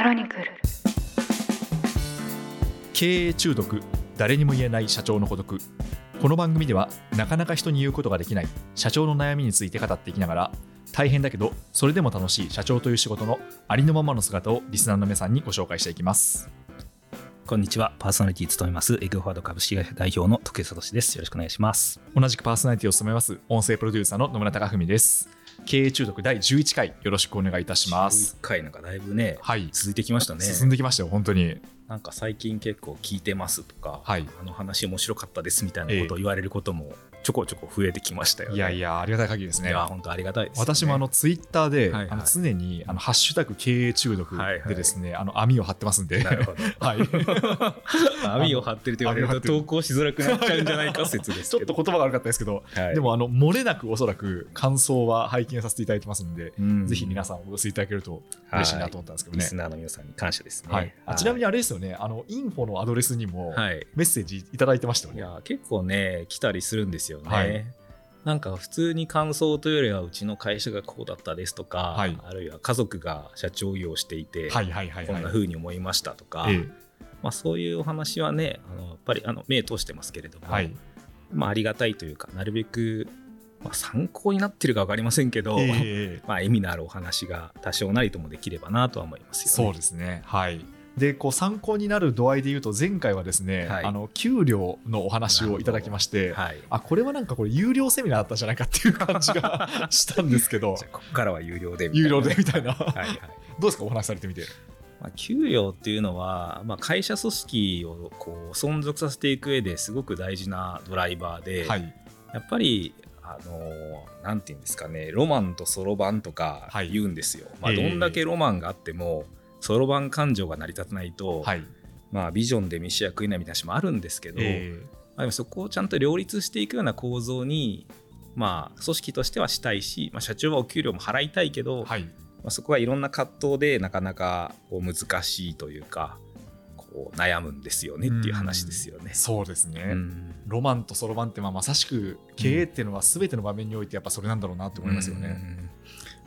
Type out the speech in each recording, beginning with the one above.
クロニクル経営中毒誰にも言えない社長の孤独この番組ではなかなか人に言うことができない社長の悩みについて語っていきながら大変だけどそれでも楽しい社長という仕事のありのままの姿をリスナーの皆さんにご紹介していきますこんにちは。パーソナリティ務めます、エグフォワード株式会社代表の徳江聡です。よろしくお願いします。同じくパーソナリティを務めます音声プロデューサーの野村貴文です経営中毒第11回よろしくお願いいたします。11回なんかだいぶね、はい。続いてきましたね。進んできましたよ本当に。なんか最近結構聞いてますとか、はい。あの話面白かったですみたいなことを言われることもちょこちょこ増えてきましたよね。いやいやありがたい限りですねいや本当ありがたいです、ね。私もあのツイッターで、はいはいあの常にあのハッシュタグ経営中毒でですね、あの網を張ってますんで、なるほど。はい、網を張ってると言われると投稿しづらくなっちゃうんじゃないか説です ちょ。っと言葉が悪かったですけど、はいでもあの漏れなくおそらく感想は拝見させていただいてますんで、うんぜひ皆さんお寄せいただけると嬉しいなと思ったんですけどね。リスナーの皆さんに感謝ですね。はい、あちなみにに、あれですよね、あのインフォのアドレスにもはい、メッセージいただいてましたよね。いや結構ね来たりするんですよね、はいなんか普通に感想というよりはうちの会社がこうだったですとか、はいあるいは家族が社長業をしていて、こんなはい。風に思いましたとか、ええまあ、そういうお話はねあのやっぱりあの目通してますけれども、はいまあ、ありがたいというかなるべく、まあ、参考になってるか分かりませんけど、ええええ まあ、意味のあるお話が多少なりともできればなとは思いますよね。そうですね。はい。でこう参考になる度合いで言うと前回はですね、はい。あの給料のお話をいただきまして、はい、あこれはなんかこれ有料セミナーだったんじゃないかっていう感じが したんですけどじゃあここからは有料でみたいな。有料でみたいな、はいはい。どうですかお話しされてみて？まあ、給料っていうのは、まあ、会社組織をこう存続させていく上ですごく大事なドライバーで、はい。やっぱりあのなんていうんですかねロマンとそろばんとかはい。言うんですよ、まあ、ええ。どんだけロマンがあってもそろばん感情が成り立たないと、はい。まあ、ビジョンで飯は食えないみたいな話もあるんですけど、えまあ、でもそこをちゃんと両立していくような構造に、まあ、組織としてはしたいし、まあ、社長はお給料も払いたいけど、ーはい。まあ、そこはいろんな葛藤でなかなかこう難しいというかこう悩むんですよねっていう話ですよね。そうですね、うん。ロマンとそろばんってまあまさしく経営っていうのは全ての場面においてやっぱそれなんだろうなって思いますよね、うん。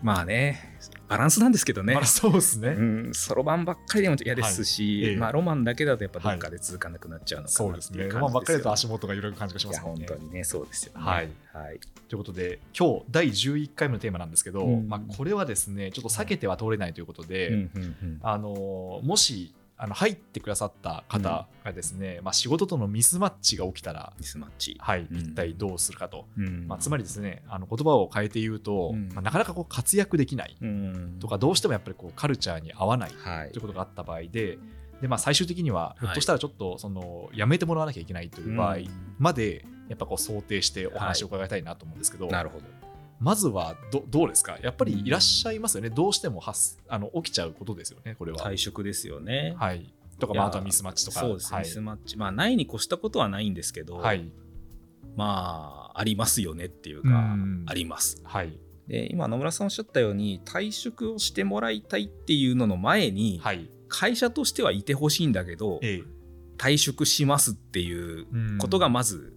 まあねバランスなんですけどね。まあ、そうですね、うんそろばんばっかりでも嫌ですし、はい。ええ。まあ、ロマンだけだとやっぱどっかで続かなくなっちゃうのかそうですなっていうねロマンばっかりだと感足元が揺れる感じがしますもんね。本当にねそうですよね。はい。はい。とい。うことで今日第11回目のテーマなんですけど、うん。まあ、これはですねちょっと避けては通れないということで、うん。うん。うん。あのもしあの入ってくださった方がですね、まあ、仕事とのミスマッチが起きたら、ミスマッチ。はい、うん。一体どうするかと、うん。まあ、つまりですねあの言葉を変えて言うと、うん。まあ、なかなかこう活躍できないうん。とかどうしてもやっぱりこうカルチャーに合わないはい。ということがあった場合でで、まあ、最終的にはひょっとしたらちょっとそのやめてもらわなきゃいけないという場合うん。までやっぱこう想定してお話を伺いたいなと思うんですけど、なるほど。まずはどどうですか？やっぱりいらっしゃいますよね、どうしても発あの起きちゃうことですよねこれは。退職ですよね。はい、とか、まあ、あとはミスマッチとか。そうですね、はい。ミスマッチ。まあ、ないに越したことはないんですけど、はい。まあ、ありますよねっていうか、うん。あります。はい。で、今、野村さんおっしゃったように、退職をしてもらいたいっていうのの前に、はい。会社としてはいてほしいんだけど、ええ。退職しますっていううんことがまず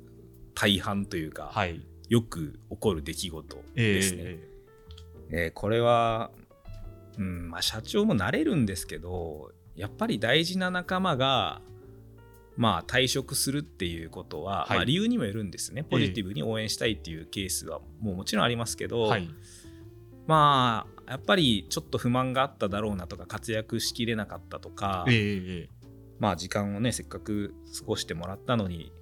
大半というか、はいよく起こる出来事ええですね。ええーこれは、うんまあ、社長もなれるんですけどやっぱり大事な仲間が、まあ、退職するっていうことは、はい。まあ、理由にもよるんですね。ポジティブに応援したいっていうケースはもうもちろんありますけど、えはい。まあやっぱりちょっと不満があっただろうなとか活躍しきれなかったとか、ええええ。まあ時間をねせっかく過ごしてもらったのに、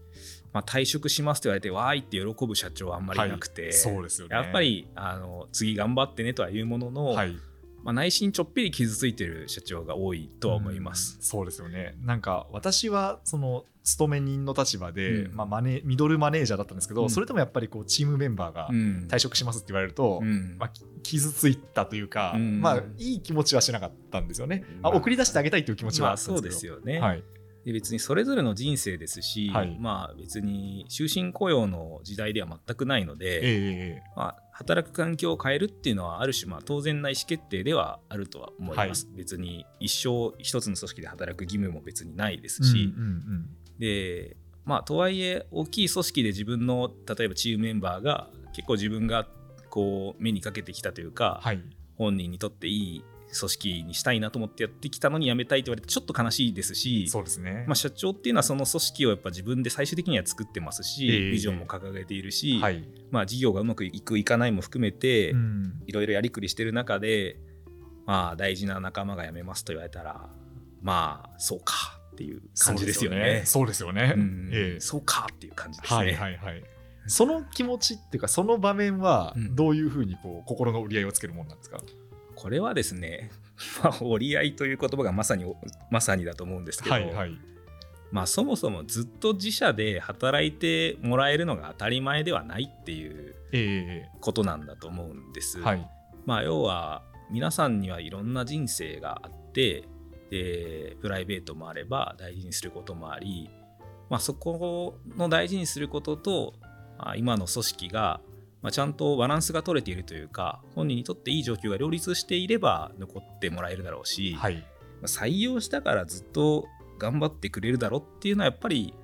まあ、退職しますと言われてわーいって喜ぶ社長はあんまりいなくて、はいそうですよね。やっぱりあの次頑張ってねとは言うものの、はい。まあ、内心ちょっぴり傷ついてる社長が多いとは思います。うん。そうですよね。なんか私はその勤め人の立場で、うん。まあ、マネミドルマネージャーだったんですけど、うん。それでもやっぱりこうチームメンバーがうん。退職しますって言われると、うん。まあ、き傷ついたというか、うん。まあいい気持ちはしなかったんですよね、まああ送り出してあげたいという気持ちはまああったんそうですけど、ですよね、はいで別にそれぞれの人生ですし、はい。まあ別に終身雇用の時代では全くないのえで、ええまあ、働く環境を変えるっていうのはある種まあ当然な意思決定ではあるとは思います、別に一生一つの組織で働く義務も別にないですえし、うんうん。でまあとはいえ大きい組織で自分の例えばチームメンバーが結構自分がこう目にかけてきたというか、はい。本人にとっていい組織にしたいなと思ってやってきたのに辞めたいと言われてちょっと悲しいですしそうですね。まあ、社長っていうのはその組織をやっぱ自分で最終的には作ってますし、ええビジョンも掲げているし、はい。まあ、事業がうまくいくいかないも含めて、うんいろいろやりくりしてる中で、まあ、大事な仲間が辞めますと言われたらまあそうかっていう感じですよね。そうですよね。そうですよねうんええそうかっていう感じですね。はいはいはい。その気持ちっていうか、その場面はうんどういうふうにこう心の折り合いをつけるもんなんですか、これはですね、まあ、折り合いという言葉がまさにまさにだと思うんですけど、はいはい。まあ、そもそもずっと自社で働いてもらえるのが当たり前ではないっていうえことなんだと思うんです。えはい。まあ、要は皆さんにはいろんな人生があってでプライベートもあれば大事にすることもあり、まあ、そこの大事にすることとまあ今の組織が、まあ、ちゃんとバランスが取れているというか本人にとっていい状況が両立していれば残ってもらえるだろうし、はい。まあ採用したからずっと頑張ってくれるだろうっていうのはやっぱり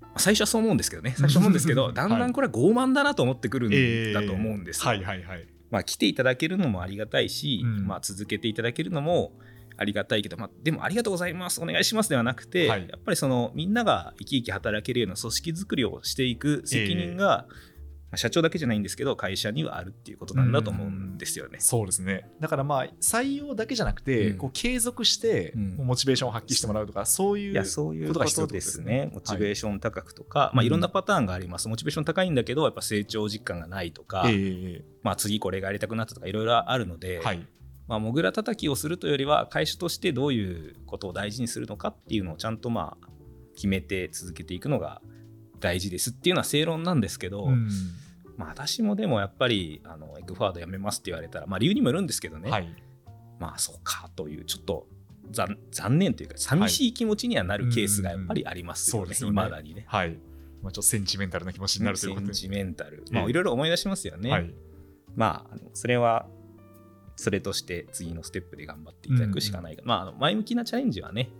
まあ最初はそう思うんですけどね最初は思うんですけど だんだんこれは傲慢だなと思ってくるんだと思うんですよ。はいはいはい。まあ、来ていただけるのもありがたいし、うんまあ、続けていただけるのもありがたいけど、まあ、でもありがとうございますお願いしますではなくて、はいやっぱりそのみんなが生き生き働けるような組織づくりをしていく責任が、まあ社長だけじゃないんですけど会社にはあるっていうことなんだと思うんですよね。そうですね。だからまあ、採用だけじゃなくて、うんこう継続してうんモチベーションを発揮してもらうとか、そういういやそういうことが必要ですね。モチベーシション高くとか、まあ、いろんなパターンがあります。モチベーション高いんだけど、やっぱ成長実感がないとか、えまあ、次これがやりたくなったとか、いろいろあるので、えはい。まあ、モグラ叩きをするというよりは会社としてどういうことを大事にするのかっていうのをちゃんとまあ決めて続けていくのが大事ですっていうのは正論なんですけど、うんまあ、私もでもやっぱりあのエグファード辞めますって言われたら、まあ、理由にもよるんですけどね、はい。まあそうかというちょっと残残念というか寂しい気持ちにはなるケースがやっぱりありますよね、うんうんそうですよね未だにね。はい。まあ、ちょっとセンチメンタルな気持ちになるということで。センチメンタル、ええまあ、いろいろ思い出しますよね。はい。まあ、それはそれとして次のステップで頑張っていただくしかないが、まあ、あの前向きなチャレンジはね、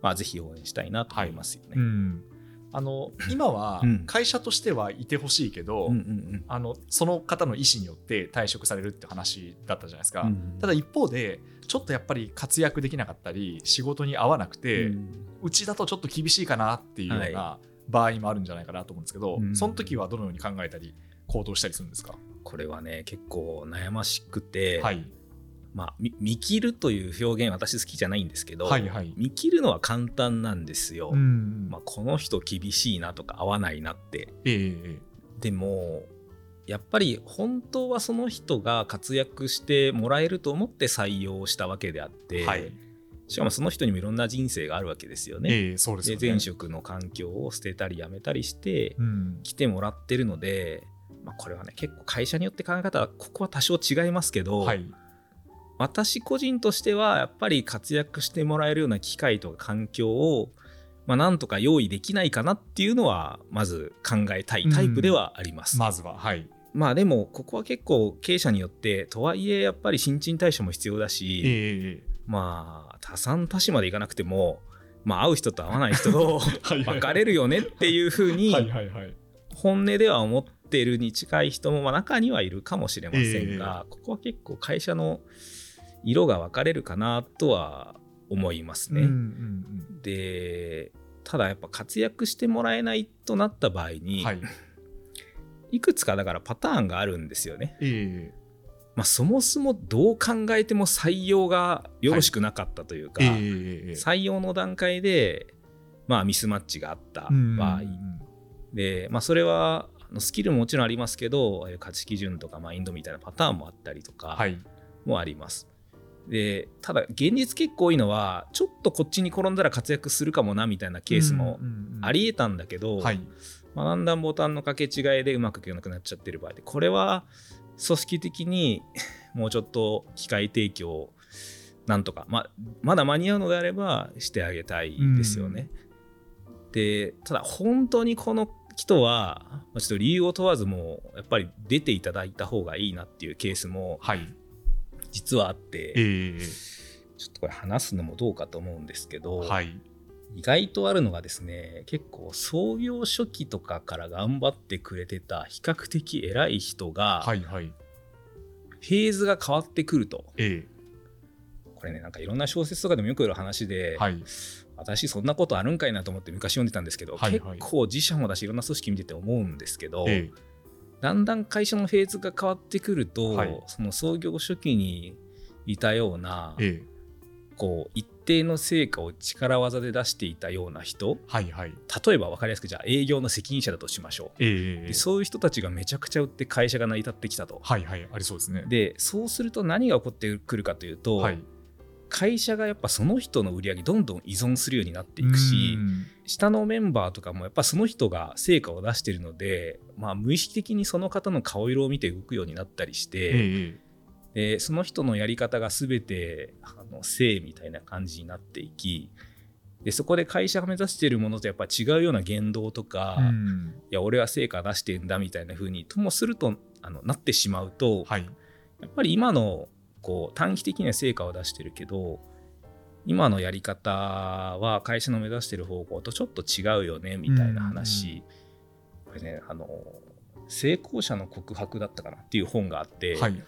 まあ、ぜひ応援したいなと思いますよね。うん。あの、今はうん。会社としてはいてほしいけど、うんうんあのその方の意思によって退職されるって話だったじゃないですか、うんただ一方でちょっとやっぱり活躍できなかったり仕事に合わなくて、ううんちだとちょっと厳しいかなっていうような場合もあるんじゃないかなと思うんですけど、うん。その時はどのように考えたり行動したりするんですか、これはね結構悩ましくて、はい、まあ、み見切るという表現私好きじゃないんですけど、はいはい。見切るのは簡単なんですよ。うんまあ、この人厳しいなとか合わないなって。えええでもやっぱり本当はその人が活躍してもらえると思って採用したわけであって、えはい。しかもその人にもいろんな人生があるわけですよね。ええそうでね。で前職の環境を捨てたり辞めたりしてうん。来てもらってるので、まあ、これはね結構会社によって考え方はここは多少違いますけど、はい私個人としてはやっぱり活躍してもらえるような機会とか環境を、まあ、なんとか用意できないかなっていうのはまず考えたいタイプではあります。まずははい。まあでもここは結構経営者によってとはいえやっぱり新陳代謝も必要だし、ええまあ多産多死までいかなくても、まあ、会う人と会わない人と はい。分かれるよねっていうふうに本音では思ってるに近い人もまあ中にはいるかもしれませんが、ここは結構会社の色が分かれるかなとは思いますね。うんうんでただやっぱ活躍してもらえないとなった場合うに、んはい。いくつかだからパターンがあるんですよね。ええ。まあ、そもそもどう考えても採用がよろしくなかったというか、ええええ採用の段階で、まあ、ミスマッチがあったうん場合、で、まあ、それはスキルももちろんありますけど価値基準とかマインドみたいなパターンもあったりとかはい。もあります。でただ現実結構多いのはちょっとこっちに転んだら活躍するかもなみたいなケースもありえたんだけど、だんだんボタンの掛け違いでうまくいかなくなっちゃってる場合でこれは組織的に もうちょっと機会提供なんとか、まあ、まだ間に合うのであればしてあげたいですよね。でただ本当にこの人はまあちょっと理由を問わずもうやっぱり出ていただいた方がいいなっていうケースもはい実はあって、ええ。ちょっとこれ話すのもどうかと思うんですけど、はい。意外とあるのがですね結構創業初期とかから頑張ってくれてた比較的偉い人が、はいはい。フェーズが変わってくると。ええ。これねなんかいろんな小説とかでもよくある話で、はい。私そんなことあるんかいなと思って昔読んでたんですけど、はいはい。結構自社もだしいろんな組織見てて思うんですけど、えだんだん会社のフェーズが変わってくると、はい。その創業初期にいたような、ええ。えこう一定の成果を力技で出していたような人はいはい。例えば分かりやすくじゃあ営業の責任者だとしましょう。えでそういう人たちがめちゃくちゃ売って会社が成り立ってきたと。はいはいありそうですね。でそうすると何が起こってくるかというと、はい会社がやっぱその人の売り上げどんどん依存するようになっていくしうん。下のメンバーとかもやっぱその人が成果を出してるので、まあ、無意識的にその方の顔色を見て動くようになったりして、でその人のやり方が全てあの正みたいな感じになっていきでそこで会社が目指しているものとやっぱ違うような言動とか、いうん。や俺は成果出してんだみたいな風にともするとあのなってしまうと、はい。やっぱり今のこう短期的には成果を出してるけど今のやり方は会社の目指してる方向とちょっと違うよねみたいな話、これねあの成功者の告白だったかなっていう本があって、はい。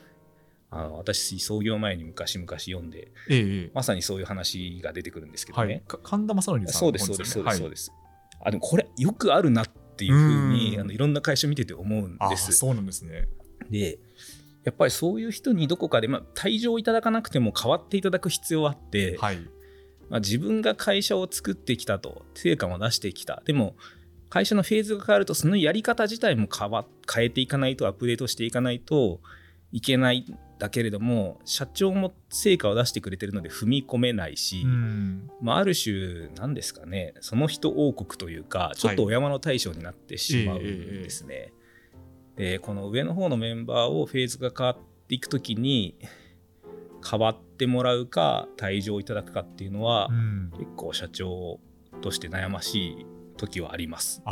あの私創業前に昔々読んでええええ。まさにそういう話が出てくるんですけどはねい、か神田正則さんそうですそうですそうですそうです。す、あでもこれよくあるなっていうふうにうん。あのいろんな会社見てて思うんです。そうなんですね。でやっぱりそういう人にどこかで、まあ、退場いただかなくても変わっていただく必要はあって、はい。まあ、自分が会社を作ってきたと成果も出してきた。でも会社のフェーズが変わるとそのやり方自体も変わ変えていかないとアップデートしていかないといけないんだけれども社長も成果を出してくれてるので踏み込めないし、うん。まあ、ある種何ですかねその人王国というかちょっとお山の大将になってしまうんですね。でこの上の方のメンバーをフェーズが変わっていく時に変わってもらうか退場いただくかっていうのは、うん。結構社長として悩ましい時はあります。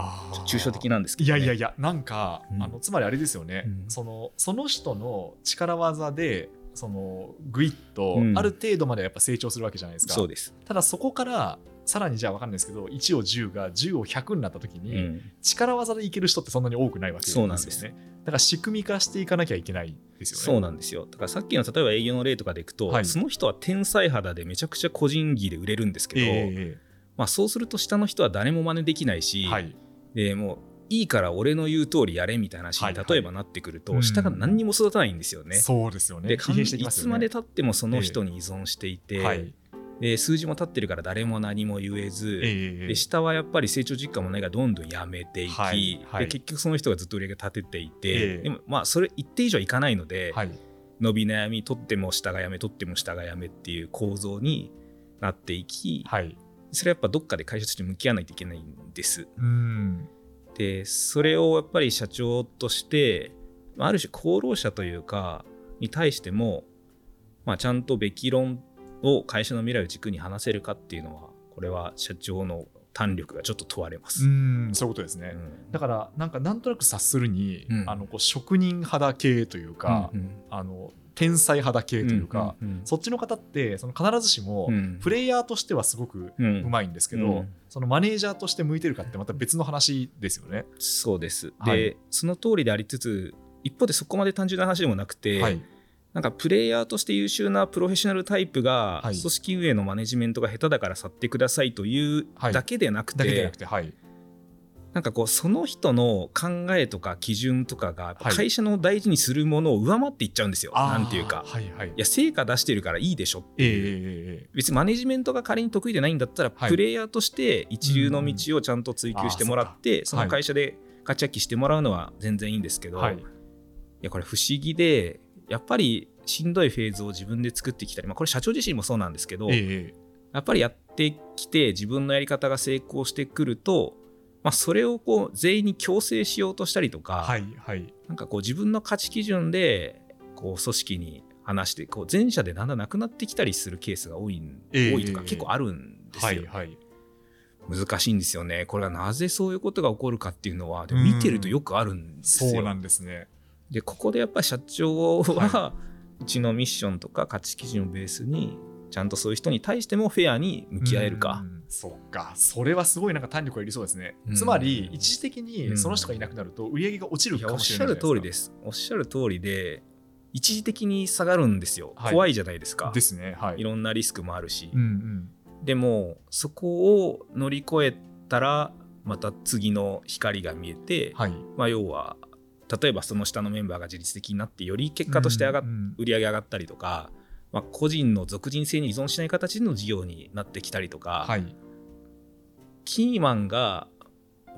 抽象的なんですけど、ね、いやいやいやなんか、うん。あのつまりあれですよね、うん。そのその人の力技でそのグイッとうん。ある程度までやっぱ成長するわけじゃないですか、そうです。ただそこからさらにじゃあ分かんないですけど1を10が10を100になった時に、うん。力技でいける人ってそんなに多くないわけですよね。そうなんですだから仕組み化していかなきゃいけないですよね。そうなんですよ。だからさっきの例えば営業の例とかでいくと、はい。その人は天才肌でめちゃくちゃ個人技で売れるんですけど、えまあ、そうすると下の人は誰も真似できないし、えはい。でもういいから俺の言う通りやれみたいな話に例えばなってくると、うん。下が何にも育たないんですよね。そうですよね。でいつまでたってもその人に依存していて、はいで数字も経ってるから誰も何も言えず、ええで下はやっぱり成長実感もないからどんどんやめていき、はいはい。で結局その人がずっと売り上げ立てていて、ええ。でもまあそれ一定以上いかないので、はい。伸び悩み取っても下がやめ取っても下がやめっていう構造になっていき、はい。それはやっぱどっかで会社として向き合わないといけないんです。うん。でそれをやっぱり社長としてまあある種功労者というかに対しても、まあ、ちゃんとべき論を会社の未来を軸に話せるかっていうのはこれは社長の胆力がちょっと問われます。うんそういうことですね、うん。だからなんかなんとなく察するに、うん。あのこう職人肌系というか、うんあの天才肌系というか、うんうんそっちの方ってその必ずしもうん。プレイヤーとしてはすごくうんうまいんですけど、うん。そのマネージャーとして向いてるかってまた別の話ですよね。そうです。はい。でその通りでありつつ一方でそこまで単純な話でもなくて、はい、なんかプレイヤーとして優秀なプロフェッショナルタイプがはい。組織運営のマネジメントが下手だから去ってくださいというはい。だけでなくて、なくて、はい、なんかこうその人の考えとか基準とかが会社の大事にするものを上回っていっちゃうんですよ。なんていうか。はいはい。いや成果出してるからいいでしょってええいう、ええ。別にマネジメントが仮に得意でないんだったら、はい。プレイヤーとして一流の道をちゃんと追求してもらって、その会社で勝ち発揮してもらうのは全然いいんですけど、はい。いやこれ不思議でやっぱりしんどいフェーズを自分で作ってきたり、まあ、これ社長自身もそうなんですけど、ええやっぱりやってきて自分のやり方が成功してくると、まあ、それをこう全員に強制しようとしたりとか、はいはい。なんかこう自分の価値基準でこう組織に話してこう前者でだんだんなくなってきたりするケースが多い多いとか結構あるんですよ、はいはい。難しいんですよね。これはなぜそういうことが起こるかっていうのはでも見てるとよくあるんですよ。そうなんですね。でここでやっぱり社長は、はうちのミッションとか価値基準をベースにちゃんとそういう人に対してもフェアに向き合えるか。う。んそっか。それはすごいなんか胆力がいりそうですね、うん。つまり一時的うん。にその人がいなくなると売り上げが落ちるかもしおっしゃるれないじゃないですか。通りです。おっしゃる通りで、一時的に下がるんですよ、はい。怖いじゃないですか。ですね。はい。いろんなリスクもあるし、うんうん。でもそこを乗り越えたらまた次の光が見えて、はい。まあ、要は例えばその下のメンバーが自律的になってより結果として上がっうんうん売り上げ上がったりとか、まあ、個人の属人性に依存しない形での事業になってきたりとか、はい。キーマンが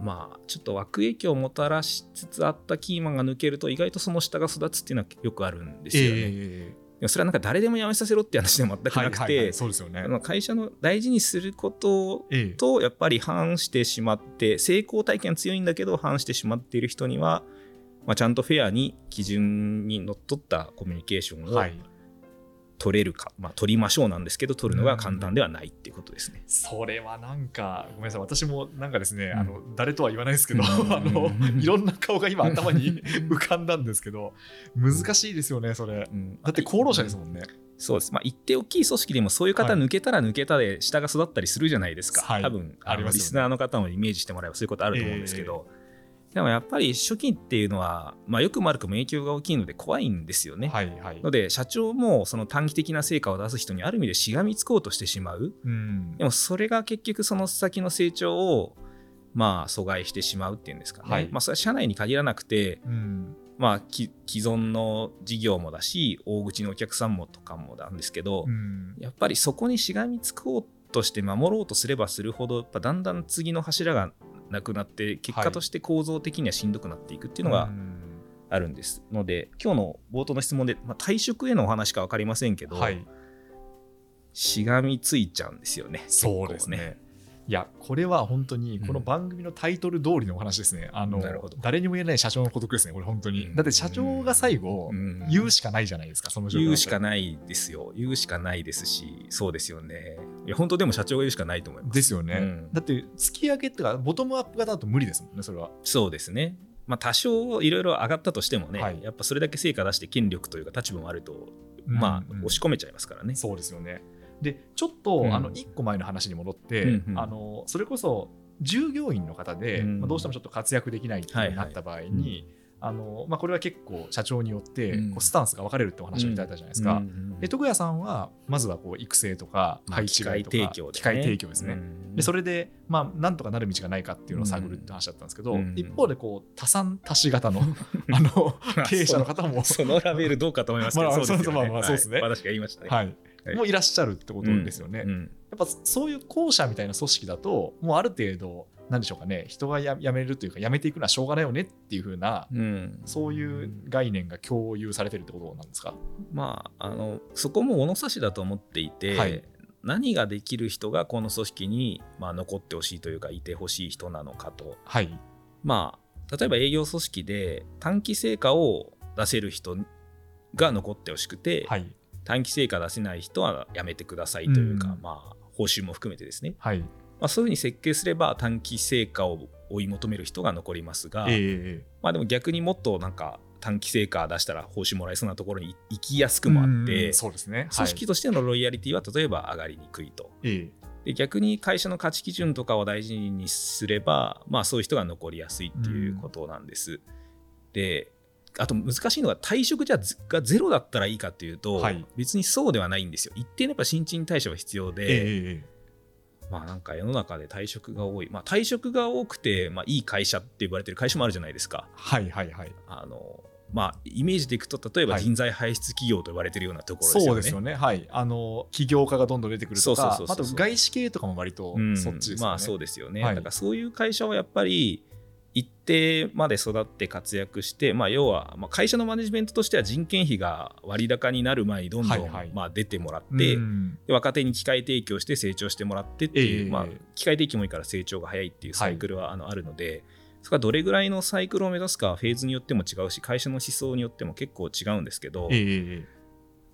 まあちょっと悪影響をもたらしつつあったキーマンが抜けると意外とその下が育つっていうのはよくあるんですよね。えでもそれはなんか誰でも辞めさせろって話でも全くなくて、会社の大事にすることええ。とやっぱり反してしまって成功体験強いんだけど反してしまっている人には、まあ、ちゃんとフェアに基準にのっとったコミュニケーションをはい。取れるか、まあ、取りましょうなんですけど取るのが簡単ではないっていうことですね。それはなんかごめんなさい私もなんかですね、うん。あの誰とは言わないですけど、うん。あのいろんな顔が今頭に 浮かんだんですけど難しいですよねそれ。うん。だって功労者ですもんね、そうです、まあ、一定大きい組織でもそういう方はい。抜けたら抜けたで下が育ったりするじゃないですか、はい。多分ありますよね。リスナーの方もイメージしてもらえばそういうことあると思うんですけど、でもやっぱり初期っていうのは、まあ、よくも悪くも影響が大きいので怖いんですよね。はいはい。ので社長もその短期的な成果を出す人にある意味でしがみつこうとしてしまう。うん。でもそれが結局その先の成長をまあ阻害してしまうっていうんですかね、はいまあそれは社内に限らなくてうん。まあき既存の事業もだし大口のお客さんもとかもなんですけど、うん。やっぱりそこにしがみつこうとして守ろうとすればするほどやっぱだんだん次の柱がなくなって結果として構造的にはしんどくなっていくっていうのがうん。あるんです、ので今日の冒頭の質問で、まあ、退職へのお話か分かりませんけど、はい。しがみついちゃうんですよね。そうですねいやこれは本当にうん。この番組のタイトル通りのお話ですね、あのなるほど。誰にも言えない社長の孤独ですねこれ本当に、うん。だって社長が最後うん。言うしかないじゃないですかその状況言うしかないですよ。言うしかないですしそうですよね。いや本当でも社長が言うしかないと思います。ですよね、うん。だって突き上げってかボトムアップ型だと無理ですもんねそれは。そうですね。まあ多少いろいろ上がったとしてもね、はい。やっぱそれだけ成果出して権力というか立場もあるとまあうんうん。押し込めちゃいますからね、そうですよねでちょっと、うん。あの1個前の話に戻って、うんうん。あのそれこそ従業員の方で、うん。まあ、どうしてもちょっと活躍できないってなった場合に、あのまあ、これは結構社長によってうん。こうスタンスが分かれるってお話をいただいたじゃないですか。うん。うん。で徳谷さんはまずはこう育成とかまあ配置機械外とか提供で、ね、機械提供ですね。うん。でそれで、まあ、なんとかなる道がないかっていうのを探るって話だったんですけど、うん。一方でこう多産多死型の あの経営者の方も、そのラベルどうかと思いますけど、まあそうですよね。そうそうまあまあそうですね。はい私が言いましたね。はいはいもういらっしゃるってことですよね。うんやっぱそういう後者みたいな組織だともうある程度なんでしょうかね人がや辞めるというか辞めていくのはしょうがないよねっていう風なうん。そういう概念が共有されてるってことなんですか？まあ、あのそこも物差しだと思っていて、はい。何ができる人がこの組織に、まあ、残ってほしいというかいてほしい人なのかと。はい。まあ、例えば営業組織で短期成果を出せる人が残ってほしくて、はい短期成果出せない人はやめてくださいというか、うん。まあ、報酬も含めてですね、はい。まあ、そういうふうに設計すれば短期成果を追い求める人が残りますが、ええまあでも逆にもっとなんか短期成果出したら報酬もらえそうなところに行きやすくもあって、うんそうですね。組織としてのロイヤリティは例えば上がりにくいと。はいえ。で逆に会社の価値基準とかを大事にすれば、まあ、そういう人が残りやすいっていうことなんです。であと難しいのが退職じゃずがゼロだったらいいかっていうと、はい。別にそうではないんですよ。一定のやっぱ新陳代謝は必要えで、ええ。まあなんか世の中で退職が多い、まあ、退職が多くて、まあ、いい会社って言われてる会社もあるじゃないですか。はいはいはい。あのまあ、イメージでいくと例えばはい。人材輩出企業と言われてるようなところですよね。そうですよね。はい。あの起業家がどんどん出てくるとかあと外資系とかも割とうん。そっちですよね、まあそうですよね、はい。だからそういう会社はやっぱり一定まで育って活躍して、まあ、要はまあ会社のマネジメントとしては人件費が割高になる前にどんどんまあ出てもらって、うん。で若手に機械提供して成長してもらってっていう、ええ。まあ、機械提供もいいから成長が早いっていうサイクルはあのあるので、そこはどれぐらいのサイクルを目指すかはフェーズによっても違うし会社の思想によっても結構違うんですけど、えええ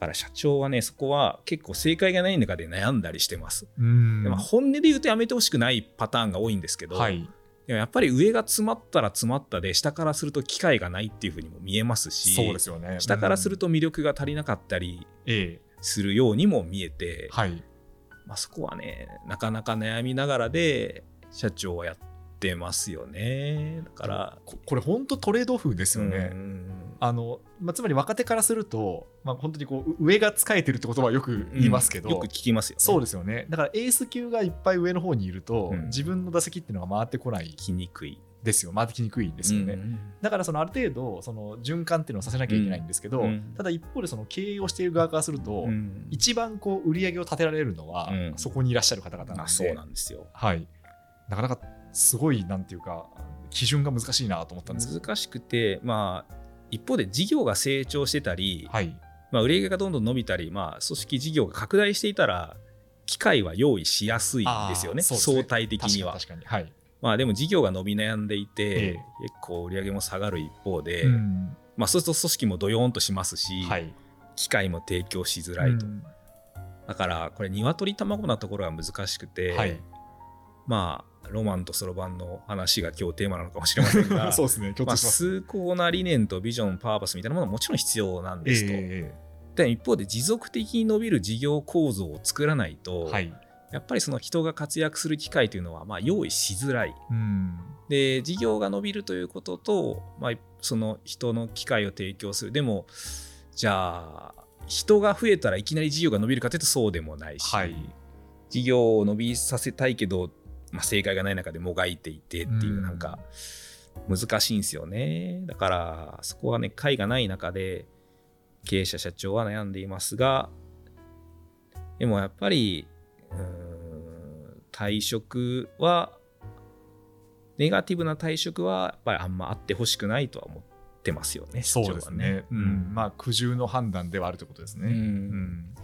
だから社長はねそこは結構正解がない中で悩んだりしてます。まあ本音で言うとやめてほしくないパターンが多いんですけど、はいでもやっぱり上が詰まったら詰まったで下からすると機会がないっていうふうにも見えますしそうですよね。下からすると、と魅力が足りなかったりするようにも見えて、はい。まあ、そこはねなかなか悩みながらで社長はやっってますよね。だからここれ本当トレードオフですよね。うんあのまあ、つまり若手からすると、まあ、本当にこう上が使えてるって言葉はよく言いますけど、よく聞きますよね。そうですよね。だからエース級がいっぱい上の方にいると、うん。自分の打席っていうのが回ってこない。聞きにくい。ですよ。回ってきにくいですよね、うん。だからそのある程度その循環っていうのをさせなきゃいけないんですけど、うん。ただ一方でその経営をしている側からすると、うん。一番こう売り上げを立てられるのは、うん。そこにいらっしゃる方々なんで。あそうなんですよ。はい、なかなかすごいなんていうか基準が難しいなと思ったんです。難しくてまあ一方で事業が成長してたり、はい、まあ、売り上げがどんどん伸びたり、まあ、組織事業が拡大していたら機会は用意しやすいですよねね。相対的には。にはい、まあでも事業が伸び悩んでいて、ええ。結構売り上げも下がる一方で、うん。まあ、そうすると組織もドヨーンとしますし、はい。機会も提供しづらいと、うん。だからこれ鶏卵なところが難しくて、はい。まあロマンとそろばんの話が今日テーマなのかもしれませんが そうですね。共まあ、崇高な理念とビジョンパーパスみたいなものはもちろん必要なんですと、えで一方で持続的に伸びる事業構造を作らないと、えはい。やっぱりその人が活躍する機会というのはまあ用意しづらい。うん。で事業が伸びるということと、まあ、その人の機会を提供する。でもじゃあ人が増えたらいきなり事業が伸びるかというとそうでもないし、はい。事業を伸びさせたいけど、まあ、正解がない中でもがいていてっていううんなん。か難しいんですよね。だからそこはね解がない中で経営者社長は悩んでいますがでもやっぱり退職はネガティブな退職はやっぱりあんまあってほしくないとは思ってますよねそうです社長はね、うん。まあ苦渋の判断ではあるということですね、うん。うん。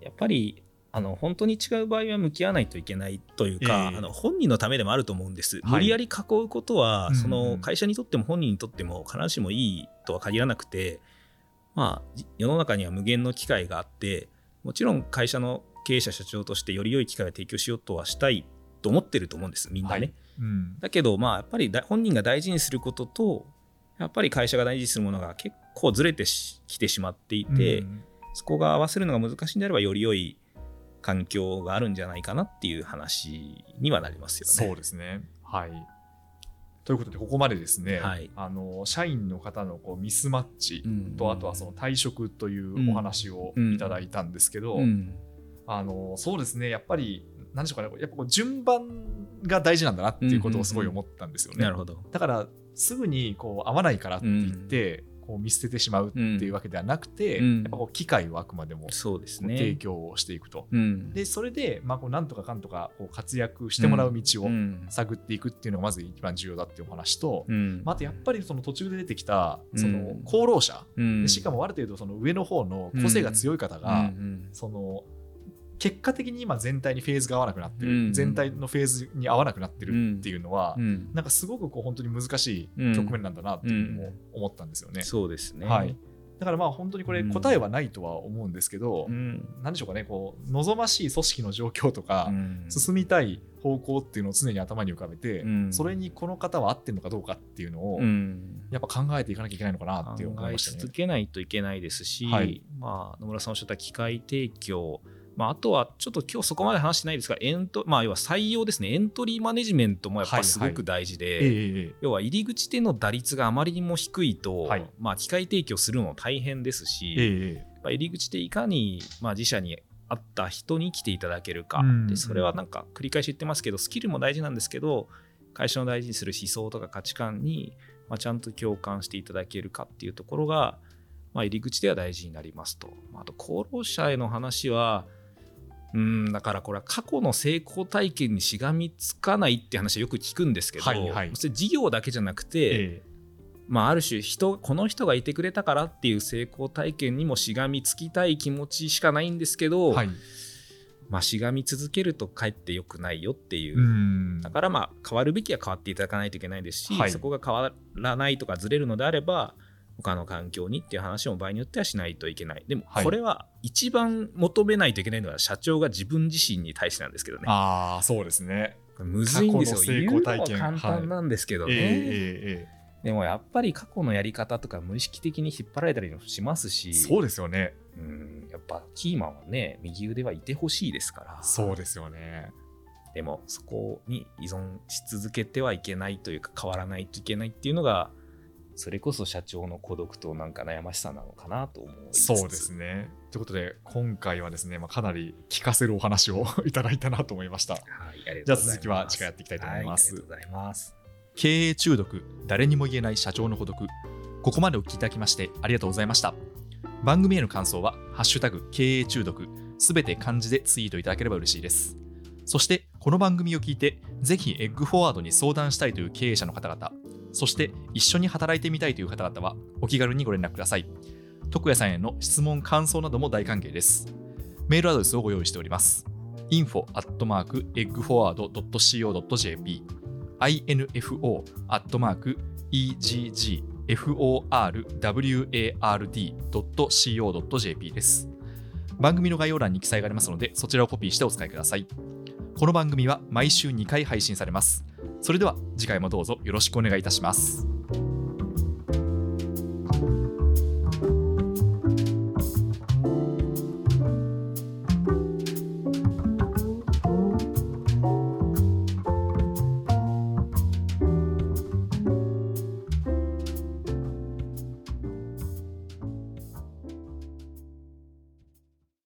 やっぱりあの本当に違う場合は向き合わないといけないというか、ええ。あの本人のためでもあると思うんです、はい。無理やり囲うことは、うんうん。その会社にとっても本人にとっても必ずしもいいとは限らなくて、まあ、じ世の中には無限の機会があってもちろん会社の経営者社長としてより良い機会を提供しようとはしたいと思ってると思うんですみんなね。はい。うん。だけどまあやっぱりだ本人が大事にすることとやっぱり会社が大事にするものが結構ずれてきてしまっていて、うん。そこが合わせるのが難しいんであればより良い環境があるんじゃないかなっていう話にはなりますよね。そうですね。はい。ということで、ここまでですね、はいあの社員の方のこうミスマッチうんと、あとはその退職というお話をいただいたんですけど、うんあのそうですね、やっぱり、なんでしょうかね、やっぱこう順番が大事なんだなっていうことをすごい思ったんですよね。なるほど。だから、すぐにこう合わないからって言って、こう見捨ててしまうっていうわけではなくて、うん。やっぱこう機会をあくまでもそうですこう提ね。供をしていくと。うん。で、それで、まあ、こうなんとかかんとかこう活躍してもらう道をうん。探っていくっていうのがまず一番重要だっていうお話と、うん。まあ、あとやっぱりその途中で出てきたそのうん功労者、しかもある程度その上の方の個性が強い方が、うん。その結果的に今全体にフェーズが合わなくなってる、うん。全体のフェーズに合わなくなってるっていうのは、うん。なんかすごくこう本当に難しい局面なんだなっていうのも思ったんですよね。そうですね。はい、だからまあ本当にこれうん。答えはないとは思うんですけど、うん。なんでしょうかねこう望ましい組織の状況とか、うん。進みたい方向っていうのを常に頭に浮かべて、うん。それにこの方は合ってるのかどうかっていうのを、うん。やっぱ考えていかなきゃいけないのかなっていう思考えいましたね。続。けないといけないですし、はい。まあ、野村さんおっしゃった機械提供、まあ、あとはちょっと今日そこまで話してないですがエント、まあ、要は採用ですね。エントリーマネジメントもやっぱすごく大事で、ええええ要は入り口での打率があまりにも低いと、はい。まあ、機械提供するのも大変ですし、えええやっぱ入り口でいかに、まあ、自社に合った人に来ていただけるか、うんでそれはなんか繰り返し言ってますけどスキルも大事なんですけど会社の大事にする思想とか価値観に、まあ、ちゃんと共感していただけるかっていうところが、まあ、入り口では大事になりますと。まああと功労者への話はうんだからこれは過去の成功体験にしがみつかないって話はよく聞くんですけど、はいはい。それ事業だけじゃなくて、ええ。まあ、ある種人この人がいてくれたからっていう成功体験にもしがみつきたい気持ちしかないんですけど、はい。まあ、しがみ続けるとかえってよくないよっていう、うん。だからまあ変わるべきは変わっていただかないといけないですし、はい。そこが変わらないとかずれるのであれば他の環境にっていう話も場合によってはしないといけない。でもはい。これは一番求めないといけないのは社長が自分自身に対してなんですけどね。ああ、そうですね。むずいんですよ。言うのは簡単なんですけどね、ええええでもやっぱり過去のやり方とか無意識的に引っ張られたりもしますええし。そうですよね。うんやっぱキーマンはね右腕はいてほしいですから。そうですよね。でもそこに依存し続けてはいけないというか変わらないといけないっていうのがそれこそ社長の孤独となんか悩ましさなのかなと思いそうですね。ということで、今回はですね、まあ、かなり聞かせるお話を いただいたなと思いました。じゃあ続きは次回やっていきたいと思いますはありがとうございます経営中毒、誰にも言えない社長の孤独。ここまでお聞きいただきましてありがとうございました。番組への感想は、ハッシュタグ経営中毒、すべて漢字でツイートいただければ嬉しいです。そして、この番組を聞いて、ぜひエッグフォワードに相談したいという経営者の方々、そして一緒に働いてみたいという方々は、お気軽にご連絡ください。徳谷さんへの質問、感想なども大歓迎です。メールアドレスをご用意しております。info.eggforward.co.jp info.eggforward.co.jp です。番組の概要欄に記載がありますので、そちらをコピーしてお使いください。この番組は毎週2回配信されます。それでは次回もどうぞよろしくお願いいたします。